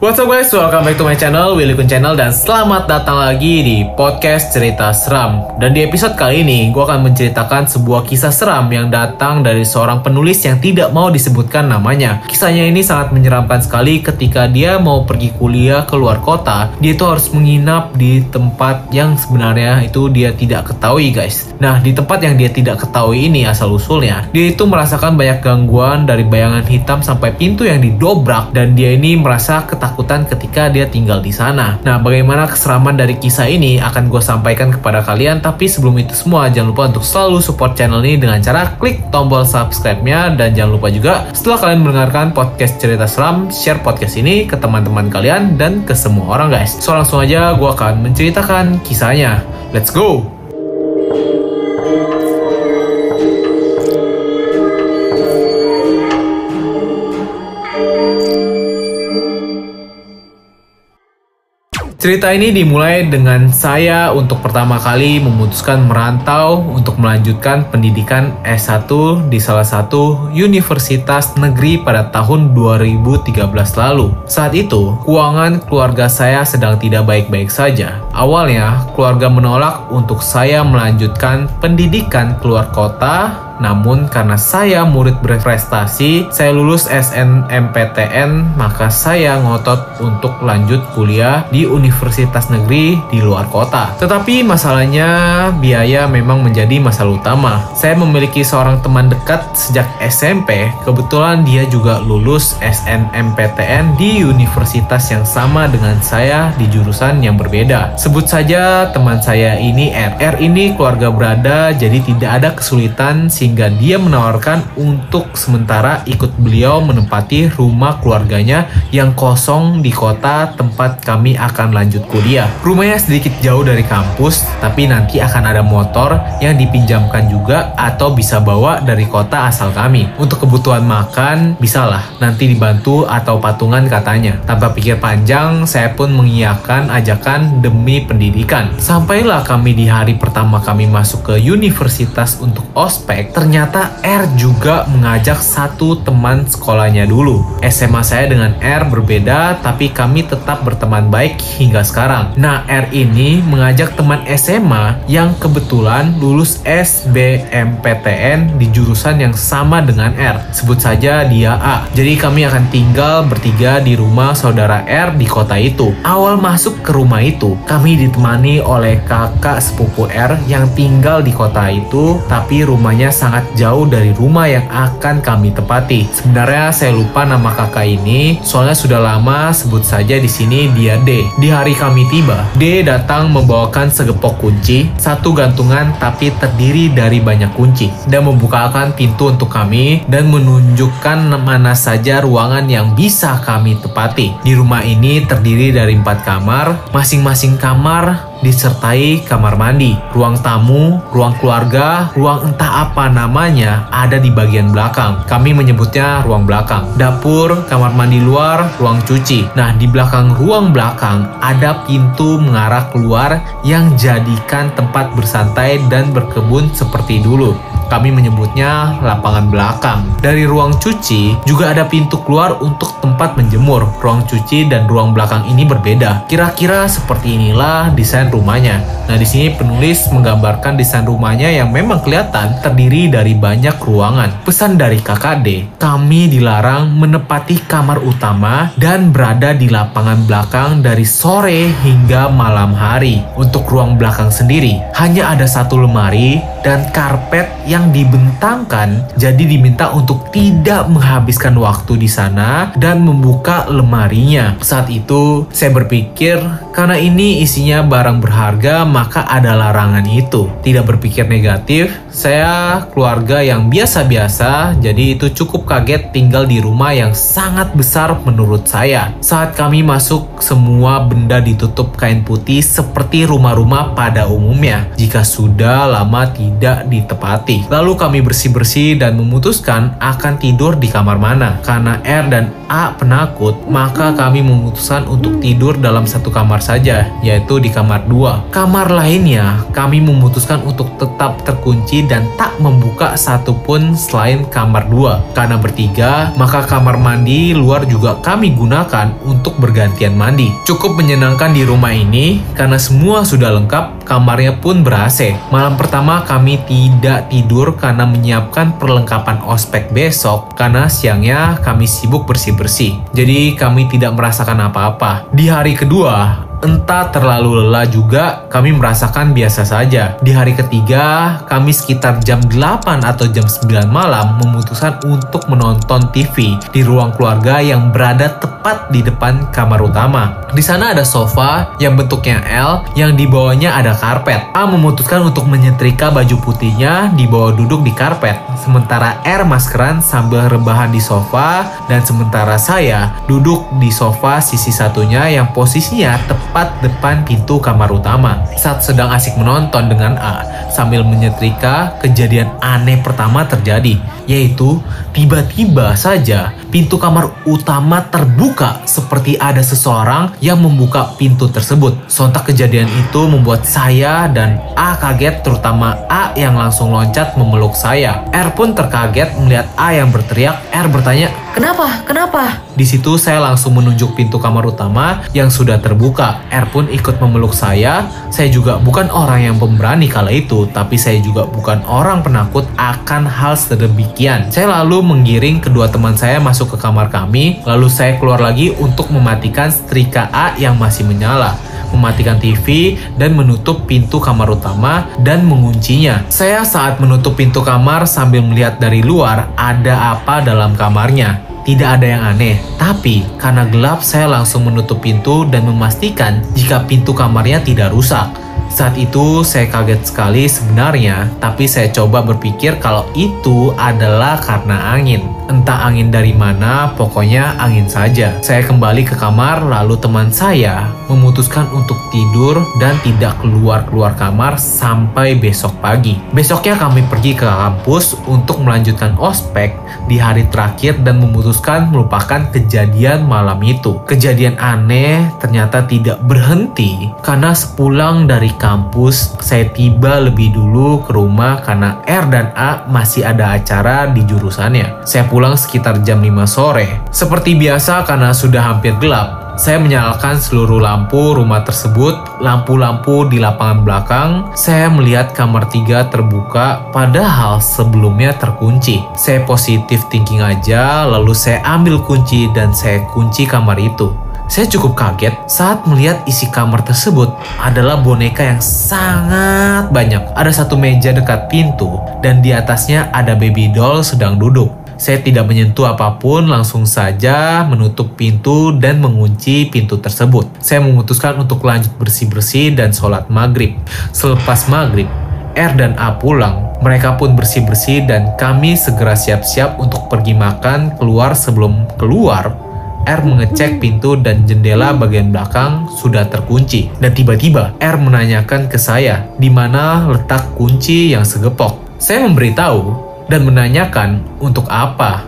What's up guys, welcome back to my channel, Willy Kun Channel dan selamat datang lagi di podcast cerita seram. Dan di episode kali ini, gue akan menceritakan sebuah kisah seram yang datang dari seorang penulis yang tidak mau disebutkan namanya. Kisahnya ini sangat menyeramkan sekali ketika dia mau pergi kuliah ke luar kota, dia itu harus menginap di tempat yang sebenarnya itu dia tidak ketahui guys. Nah, di tempat yang dia tidak ketahui ini asal usulnya, dia itu merasakan banyak gangguan dari bayangan hitam sampai pintu yang didobrak dan dia ini merasa ketakutan ketakutan ketika dia tinggal di sana. Nah, bagaimana keseraman dari kisah ini akan gue sampaikan kepada kalian, tapi sebelum itu semua jangan lupa untuk selalu support channel ini dengan cara klik tombol subscribe-nya dan jangan lupa juga setelah kalian mendengarkan podcast cerita seram, share podcast ini ke teman-teman kalian dan ke semua orang guys. So langsung aja gue akan menceritakan kisahnya. Let's go! Cerita ini dimulai dengan saya untuk pertama kali memutuskan merantau untuk melanjutkan pendidikan S1 di salah satu universitas negeri pada tahun 2013 lalu. Saat itu, keuangan keluarga saya sedang tidak baik-baik saja. Awalnya, keluarga menolak untuk saya melanjutkan pendidikan keluar kota namun karena saya murid berprestasi, saya lulus SNMPTN, maka saya ngotot untuk lanjut kuliah di universitas negeri di luar kota. Tetapi masalahnya biaya memang menjadi masalah utama. Saya memiliki seorang teman dekat sejak SMP, kebetulan dia juga lulus SNMPTN di universitas yang sama dengan saya di jurusan yang berbeda. Sebut saja teman saya ini R. R ini keluarga berada, jadi tidak ada kesulitan sehingga sehingga dia menawarkan untuk sementara ikut beliau menempati rumah keluarganya yang kosong di kota tempat kami akan lanjut kuliah. Rumahnya sedikit jauh dari kampus, tapi nanti akan ada motor yang dipinjamkan juga atau bisa bawa dari kota asal kami. Untuk kebutuhan makan, bisalah nanti dibantu atau patungan katanya. Tanpa pikir panjang, saya pun mengiyakan ajakan demi pendidikan. Sampailah kami di hari pertama kami masuk ke universitas untuk ospek, ternyata R juga mengajak satu teman sekolahnya dulu. SMA saya dengan R berbeda, tapi kami tetap berteman baik hingga sekarang. Nah, R ini mengajak teman SMA yang kebetulan lulus SBMPTN di jurusan yang sama dengan R. Sebut saja dia A. Jadi kami akan tinggal bertiga di rumah saudara R di kota itu. Awal masuk ke rumah itu, kami ditemani oleh kakak sepupu R yang tinggal di kota itu, tapi rumahnya sangat sangat jauh dari rumah yang akan kami tepati. Sebenarnya saya lupa nama kakak ini, soalnya sudah lama sebut saja di sini dia D. Di hari kami tiba, D datang membawakan segepok kunci, satu gantungan tapi terdiri dari banyak kunci, dan membukakan pintu untuk kami dan menunjukkan mana saja ruangan yang bisa kami tepati. Di rumah ini terdiri dari empat kamar, masing-masing kamar disertai kamar mandi, ruang tamu, ruang keluarga, ruang entah apa namanya ada di bagian belakang. Kami menyebutnya ruang belakang. Dapur, kamar mandi luar, ruang cuci. Nah, di belakang ruang belakang ada pintu mengarah keluar yang jadikan tempat bersantai dan berkebun seperti dulu. Kami menyebutnya lapangan belakang. Dari ruang cuci juga ada pintu keluar untuk tempat menjemur. Ruang cuci dan ruang belakang ini berbeda. Kira-kira seperti inilah desain rumahnya. Nah, di sini penulis menggambarkan desain rumahnya yang memang kelihatan terdiri dari banyak ruangan. Pesan dari KKD, kami dilarang menepati kamar utama dan berada di lapangan belakang dari sore hingga malam hari. Untuk ruang belakang sendiri, hanya ada satu lemari dan karpet yang dibentangkan jadi diminta untuk tidak menghabiskan waktu di sana dan membuka lemarinya. Saat itu saya berpikir karena ini isinya barang berharga maka ada larangan itu. Tidak berpikir negatif, saya keluarga yang biasa-biasa jadi itu cukup kaget tinggal di rumah yang sangat besar menurut saya. Saat kami masuk semua benda ditutup kain putih seperti rumah-rumah pada umumnya. Jika sudah lama tidak ditepati. Lalu kami bersih-bersih dan memutuskan akan tidur di kamar mana. Karena R dan A penakut, maka kami memutuskan untuk tidur dalam satu kamar kamar saja, yaitu di kamar 2. Kamar lainnya, kami memutuskan untuk tetap terkunci dan tak membuka satupun selain kamar 2. Karena bertiga, maka kamar mandi luar juga kami gunakan untuk bergantian mandi. Cukup menyenangkan di rumah ini, karena semua sudah lengkap, kamarnya pun ber-AC. Malam pertama kami tidak tidur karena menyiapkan perlengkapan ospek besok, karena siangnya kami sibuk bersih-bersih. Jadi kami tidak merasakan apa-apa. Di hari kedua, entah terlalu lelah juga, kami merasakan biasa saja. Di hari ketiga, kami sekitar jam 8 atau jam 9 malam memutuskan untuk menonton TV di ruang keluarga yang berada tepat di depan kamar utama. Di sana ada sofa yang bentuknya L yang di bawahnya ada karpet. A memutuskan untuk menyetrika baju putihnya di bawah duduk di karpet. Sementara R maskeran sambil rebahan di sofa dan sementara saya duduk di sofa sisi satunya yang posisinya tepat tepat depan pintu kamar utama. Saat sedang asik menonton dengan A, sambil menyetrika, kejadian aneh pertama terjadi, yaitu tiba-tiba saja pintu kamar utama terbuka seperti ada seseorang yang membuka pintu tersebut. Sontak kejadian itu membuat saya dan A kaget, terutama A yang langsung loncat memeluk saya. R pun terkaget melihat A yang berteriak. R bertanya, Kenapa? Kenapa? Di situ saya langsung menunjuk pintu kamar utama yang sudah terbuka. R pun ikut memeluk saya. Saya juga bukan orang yang pemberani kala itu, tapi saya juga bukan orang penakut akan hal sedemikian. Saya lalu menggiring kedua teman saya masuk ke kamar kami, lalu saya keluar lagi untuk mematikan setrika A yang masih menyala mematikan TV dan menutup pintu kamar utama dan menguncinya. Saya saat menutup pintu kamar sambil melihat dari luar ada apa dalam kamarnya. Tidak ada yang aneh, tapi karena gelap saya langsung menutup pintu dan memastikan jika pintu kamarnya tidak rusak. Saat itu saya kaget sekali sebenarnya, tapi saya coba berpikir kalau itu adalah karena angin. Entah angin dari mana, pokoknya angin saja. Saya kembali ke kamar, lalu teman saya memutuskan untuk tidur dan tidak keluar-keluar kamar sampai besok pagi. Besoknya kami pergi ke kampus untuk melanjutkan ospek di hari terakhir dan memutuskan melupakan kejadian malam itu. Kejadian aneh ternyata tidak berhenti karena sepulang dari kampus, saya tiba lebih dulu ke rumah karena R dan A masih ada acara di jurusannya. Saya pulang sekitar jam 5 sore. Seperti biasa karena sudah hampir gelap, saya menyalakan seluruh lampu rumah tersebut, lampu-lampu di lapangan belakang. Saya melihat kamar tiga terbuka, padahal sebelumnya terkunci. Saya positif thinking aja, lalu saya ambil kunci dan saya kunci kamar itu. Saya cukup kaget saat melihat isi kamar tersebut adalah boneka yang sangat banyak. Ada satu meja dekat pintu dan di atasnya ada baby doll sedang duduk. Saya tidak menyentuh apa pun, langsung saja menutup pintu dan mengunci pintu tersebut. Saya memutuskan untuk lanjut bersih-bersih dan sholat maghrib. Selepas maghrib, R dan A pulang. Mereka pun bersih-bersih dan kami segera siap-siap untuk pergi makan keluar sebelum keluar R mengecek pintu dan jendela bagian belakang sudah terkunci. Dan tiba-tiba R menanyakan ke saya di mana letak kunci yang segepok. Saya memberitahu dan menanyakan untuk apa.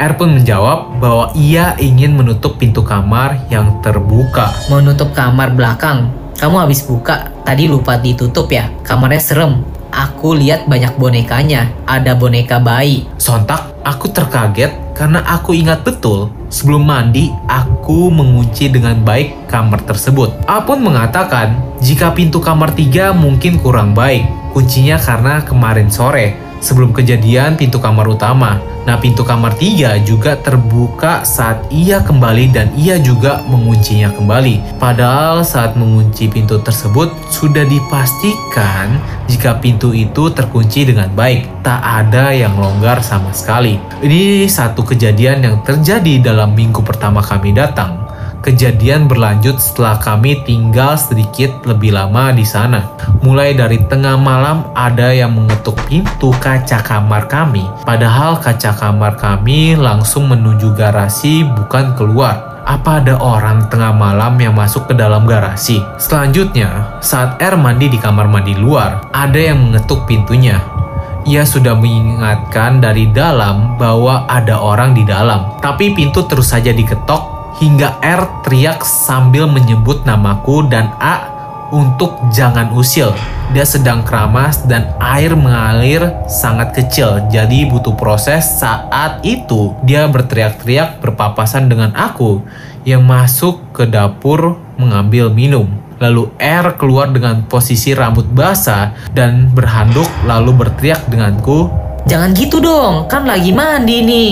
R pun menjawab bahwa ia ingin menutup pintu kamar yang terbuka. Menutup kamar belakang. Kamu habis buka, tadi lupa ditutup ya. Kamarnya serem. Aku lihat banyak bonekanya. Ada boneka bayi. Sontak, aku terkaget karena aku ingat betul sebelum mandi aku mengunci dengan baik kamar tersebut. A pun mengatakan jika pintu kamar tiga mungkin kurang baik. Kuncinya karena kemarin sore sebelum kejadian pintu kamar utama. Nah, pintu kamar tiga juga terbuka saat ia kembali dan ia juga menguncinya kembali. Padahal saat mengunci pintu tersebut sudah dipastikan jika pintu itu terkunci dengan baik. Tak ada yang longgar sama sekali. Ini satu kejadian yang terjadi dalam minggu pertama kami datang. Kejadian berlanjut setelah kami tinggal sedikit lebih lama di sana. Mulai dari tengah malam ada yang mengetuk pintu kaca kamar kami. Padahal kaca kamar kami langsung menuju garasi bukan keluar. Apa ada orang tengah malam yang masuk ke dalam garasi? Selanjutnya, saat R mandi di kamar mandi luar, ada yang mengetuk pintunya. Ia sudah mengingatkan dari dalam bahwa ada orang di dalam, tapi pintu terus saja diketok hingga R teriak sambil menyebut namaku dan A untuk jangan usil. Dia sedang keramas dan air mengalir sangat kecil, jadi butuh proses. Saat itu, dia berteriak-teriak berpapasan dengan aku yang masuk ke dapur mengambil minum. Lalu R keluar dengan posisi rambut basah dan berhanduk lalu berteriak denganku. Jangan gitu dong, kan lagi mandi nih.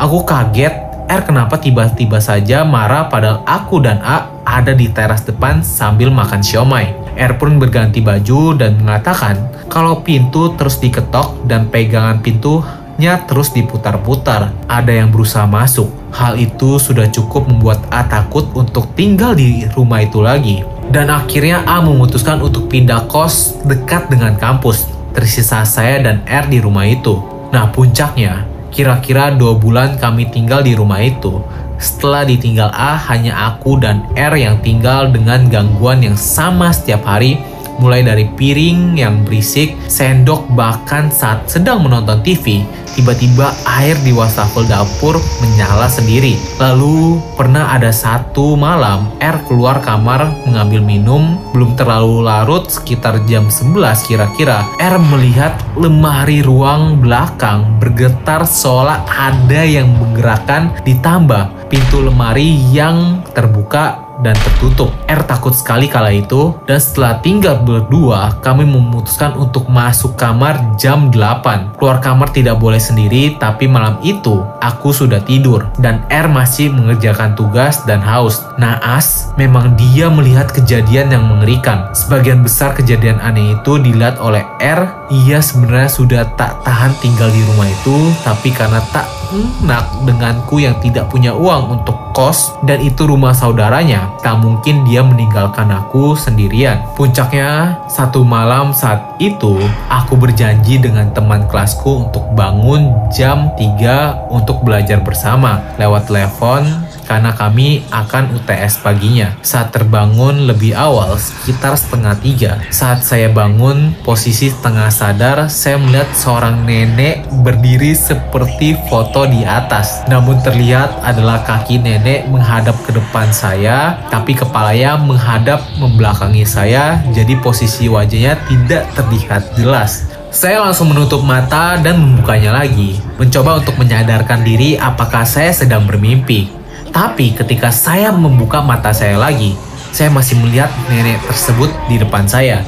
Aku kaget, R kenapa tiba-tiba saja marah padahal aku dan A ada di teras depan sambil makan siomay. R pun berganti baju dan mengatakan kalau pintu terus diketok dan pegangan pintunya terus diputar-putar. Ada yang berusaha masuk. Hal itu sudah cukup membuat A takut untuk tinggal di rumah itu lagi. Dan akhirnya A memutuskan untuk pindah kos dekat dengan kampus. Tersisa saya dan R di rumah itu. Nah puncaknya, kira-kira dua bulan kami tinggal di rumah itu. Setelah ditinggal A, hanya aku dan R yang tinggal dengan gangguan yang sama setiap hari, mulai dari piring yang berisik, sendok, bahkan saat sedang menonton TV, tiba-tiba air di wastafel dapur menyala sendiri. Lalu pernah ada satu malam R keluar kamar mengambil minum, belum terlalu larut sekitar jam 11 kira-kira. R melihat lemari ruang belakang bergetar seolah ada yang menggerakkan ditambah pintu lemari yang terbuka dan tertutup. R takut sekali kala itu dan setelah tinggal berdua kami memutuskan untuk masuk kamar jam 8. Keluar kamar tidak boleh sendiri tapi malam itu aku sudah tidur dan R masih mengerjakan tugas dan haus. Naas memang dia melihat kejadian yang mengerikan. Sebagian besar kejadian aneh itu dilihat oleh R. Ia sebenarnya sudah tak tahan tinggal di rumah itu tapi karena tak enak denganku yang tidak punya uang untuk kos dan itu rumah saudaranya. Tak mungkin dia meninggalkan aku sendirian. Puncaknya, satu malam saat itu aku berjanji dengan teman kelasku untuk bangun jam 3 untuk belajar bersama lewat telepon karena kami akan UTS paginya. Saat terbangun lebih awal, sekitar setengah tiga. Saat saya bangun, posisi setengah sadar, saya melihat seorang nenek berdiri seperti foto di atas. Namun terlihat adalah kaki nenek menghadap ke depan saya, tapi kepalanya menghadap membelakangi saya, jadi posisi wajahnya tidak terlihat jelas. Saya langsung menutup mata dan membukanya lagi, mencoba untuk menyadarkan diri apakah saya sedang bermimpi. Tapi ketika saya membuka mata saya lagi, saya masih melihat nenek tersebut di depan saya.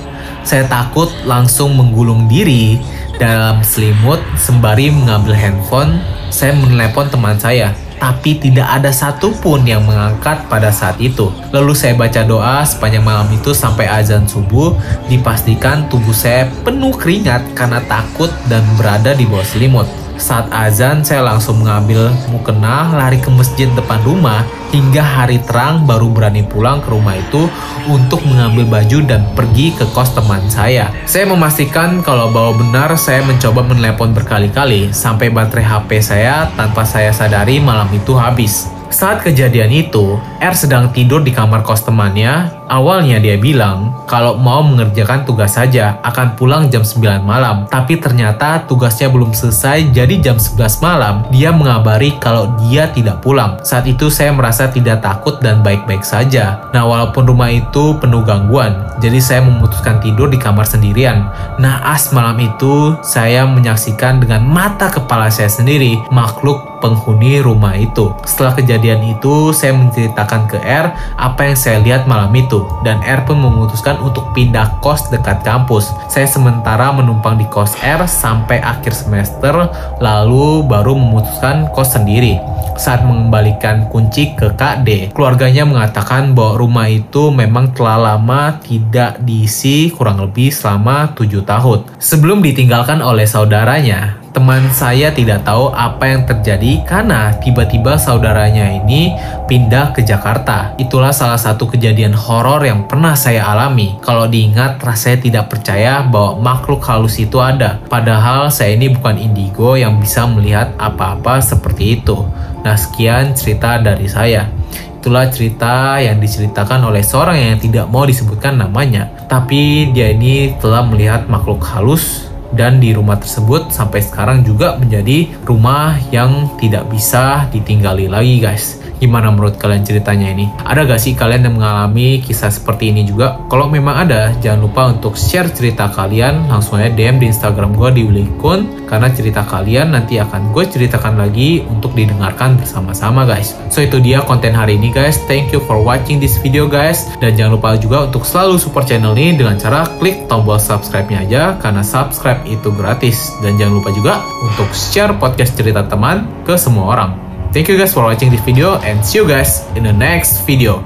Saya takut langsung menggulung diri dalam selimut sembari mengambil handphone. Saya menelepon teman saya, tapi tidak ada satupun yang mengangkat pada saat itu. Lalu saya baca doa sepanjang malam itu sampai azan subuh, dipastikan tubuh saya penuh keringat karena takut dan berada di bawah selimut. Saat azan, saya langsung mengambil mukena, lari ke masjid depan rumah, hingga hari terang baru berani pulang ke rumah itu untuk mengambil baju dan pergi ke kos teman saya. Saya memastikan kalau bahwa benar saya mencoba menelepon berkali-kali, sampai baterai HP saya tanpa saya sadari malam itu habis. Saat kejadian itu, R sedang tidur di kamar kos temannya. Awalnya dia bilang kalau mau mengerjakan tugas saja akan pulang jam 9 malam. Tapi ternyata tugasnya belum selesai jadi jam 11 malam dia mengabari kalau dia tidak pulang. Saat itu saya merasa tidak takut dan baik-baik saja. Nah walaupun rumah itu penuh gangguan, jadi saya memutuskan tidur di kamar sendirian. Naas malam itu saya menyaksikan dengan mata kepala saya sendiri makhluk penghuni rumah itu. Setelah kejadian itu, saya menceritakan ke R apa yang saya lihat malam itu, dan R pun memutuskan untuk pindah kos dekat kampus. Saya sementara menumpang di kos R sampai akhir semester, lalu baru memutuskan kos sendiri. Saat mengembalikan kunci ke Kak D, keluarganya mengatakan bahwa rumah itu memang telah lama tidak diisi kurang lebih selama 7 tahun. Sebelum ditinggalkan oleh saudaranya, teman saya tidak tahu apa yang terjadi karena tiba-tiba saudaranya ini pindah ke Jakarta. Itulah salah satu kejadian horor yang pernah saya alami. Kalau diingat, rasanya tidak percaya bahwa makhluk halus itu ada. Padahal saya ini bukan indigo yang bisa melihat apa-apa seperti itu. Nah, sekian cerita dari saya. Itulah cerita yang diceritakan oleh seorang yang tidak mau disebutkan namanya. Tapi dia ini telah melihat makhluk halus dan di rumah tersebut sampai sekarang juga menjadi rumah yang tidak bisa ditinggali lagi guys. Gimana menurut kalian ceritanya ini? Ada gak sih kalian yang mengalami kisah seperti ini juga? Kalau memang ada, jangan lupa untuk share cerita kalian langsung aja DM di Instagram gue di Willy Kun karena cerita kalian nanti akan gue ceritakan lagi untuk didengarkan bersama-sama guys. So itu dia konten hari ini guys. Thank you for watching this video guys. Dan jangan lupa juga untuk selalu support channel ini dengan cara klik tombol subscribe-nya aja karena subscribe itu gratis. Dan jangan lupa juga untuk share podcast cerita teman ke semua orang. Thank you guys for watching this video and see you guys in the next video.